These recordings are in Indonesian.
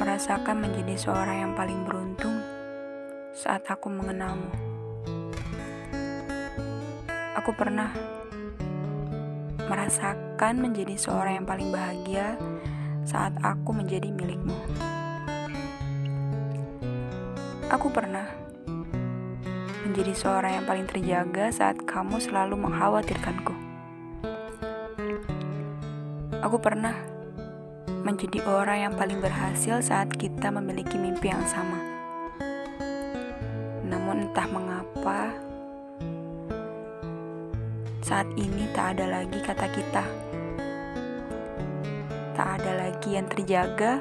merasakan menjadi seorang yang paling beruntung saat aku mengenalmu. Aku pernah merasakan menjadi seorang yang paling bahagia saat aku menjadi milikmu. Aku pernah menjadi seorang yang paling terjaga saat kamu selalu mengkhawatirkanku. Aku pernah menjadi orang yang paling berhasil saat kita memiliki mimpi yang sama. Namun entah mengapa, saat ini tak ada lagi kata kita. Tak ada lagi yang terjaga.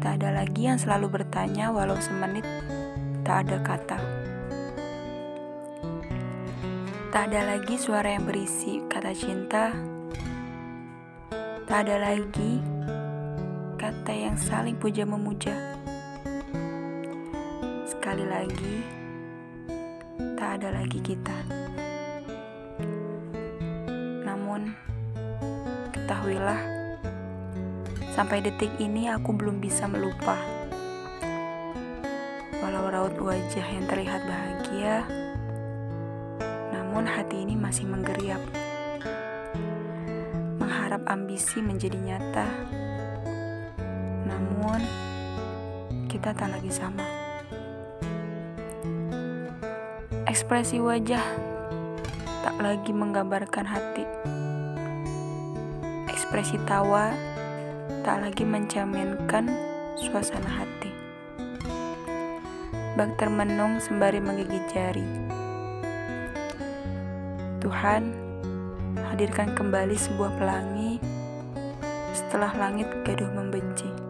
Tak ada lagi yang selalu bertanya walau semenit tak ada kata. Tak ada lagi suara yang berisi kata cinta Tak ada lagi kata yang saling puja-memuja. Sekali lagi, tak ada lagi kita. Namun, ketahuilah, sampai detik ini aku belum bisa melupa. Walau raut wajah yang terlihat bahagia, namun hati ini masih menggeriap mengharap ambisi menjadi nyata. Namun, kita tak lagi sama. Ekspresi wajah tak lagi menggambarkan hati. Ekspresi tawa tak lagi mencerminkan suasana hati. Bak termenung sembari menggigit jari. Tuhan, hadirkan kembali sebuah pelangi setelah langit gaduh membenci.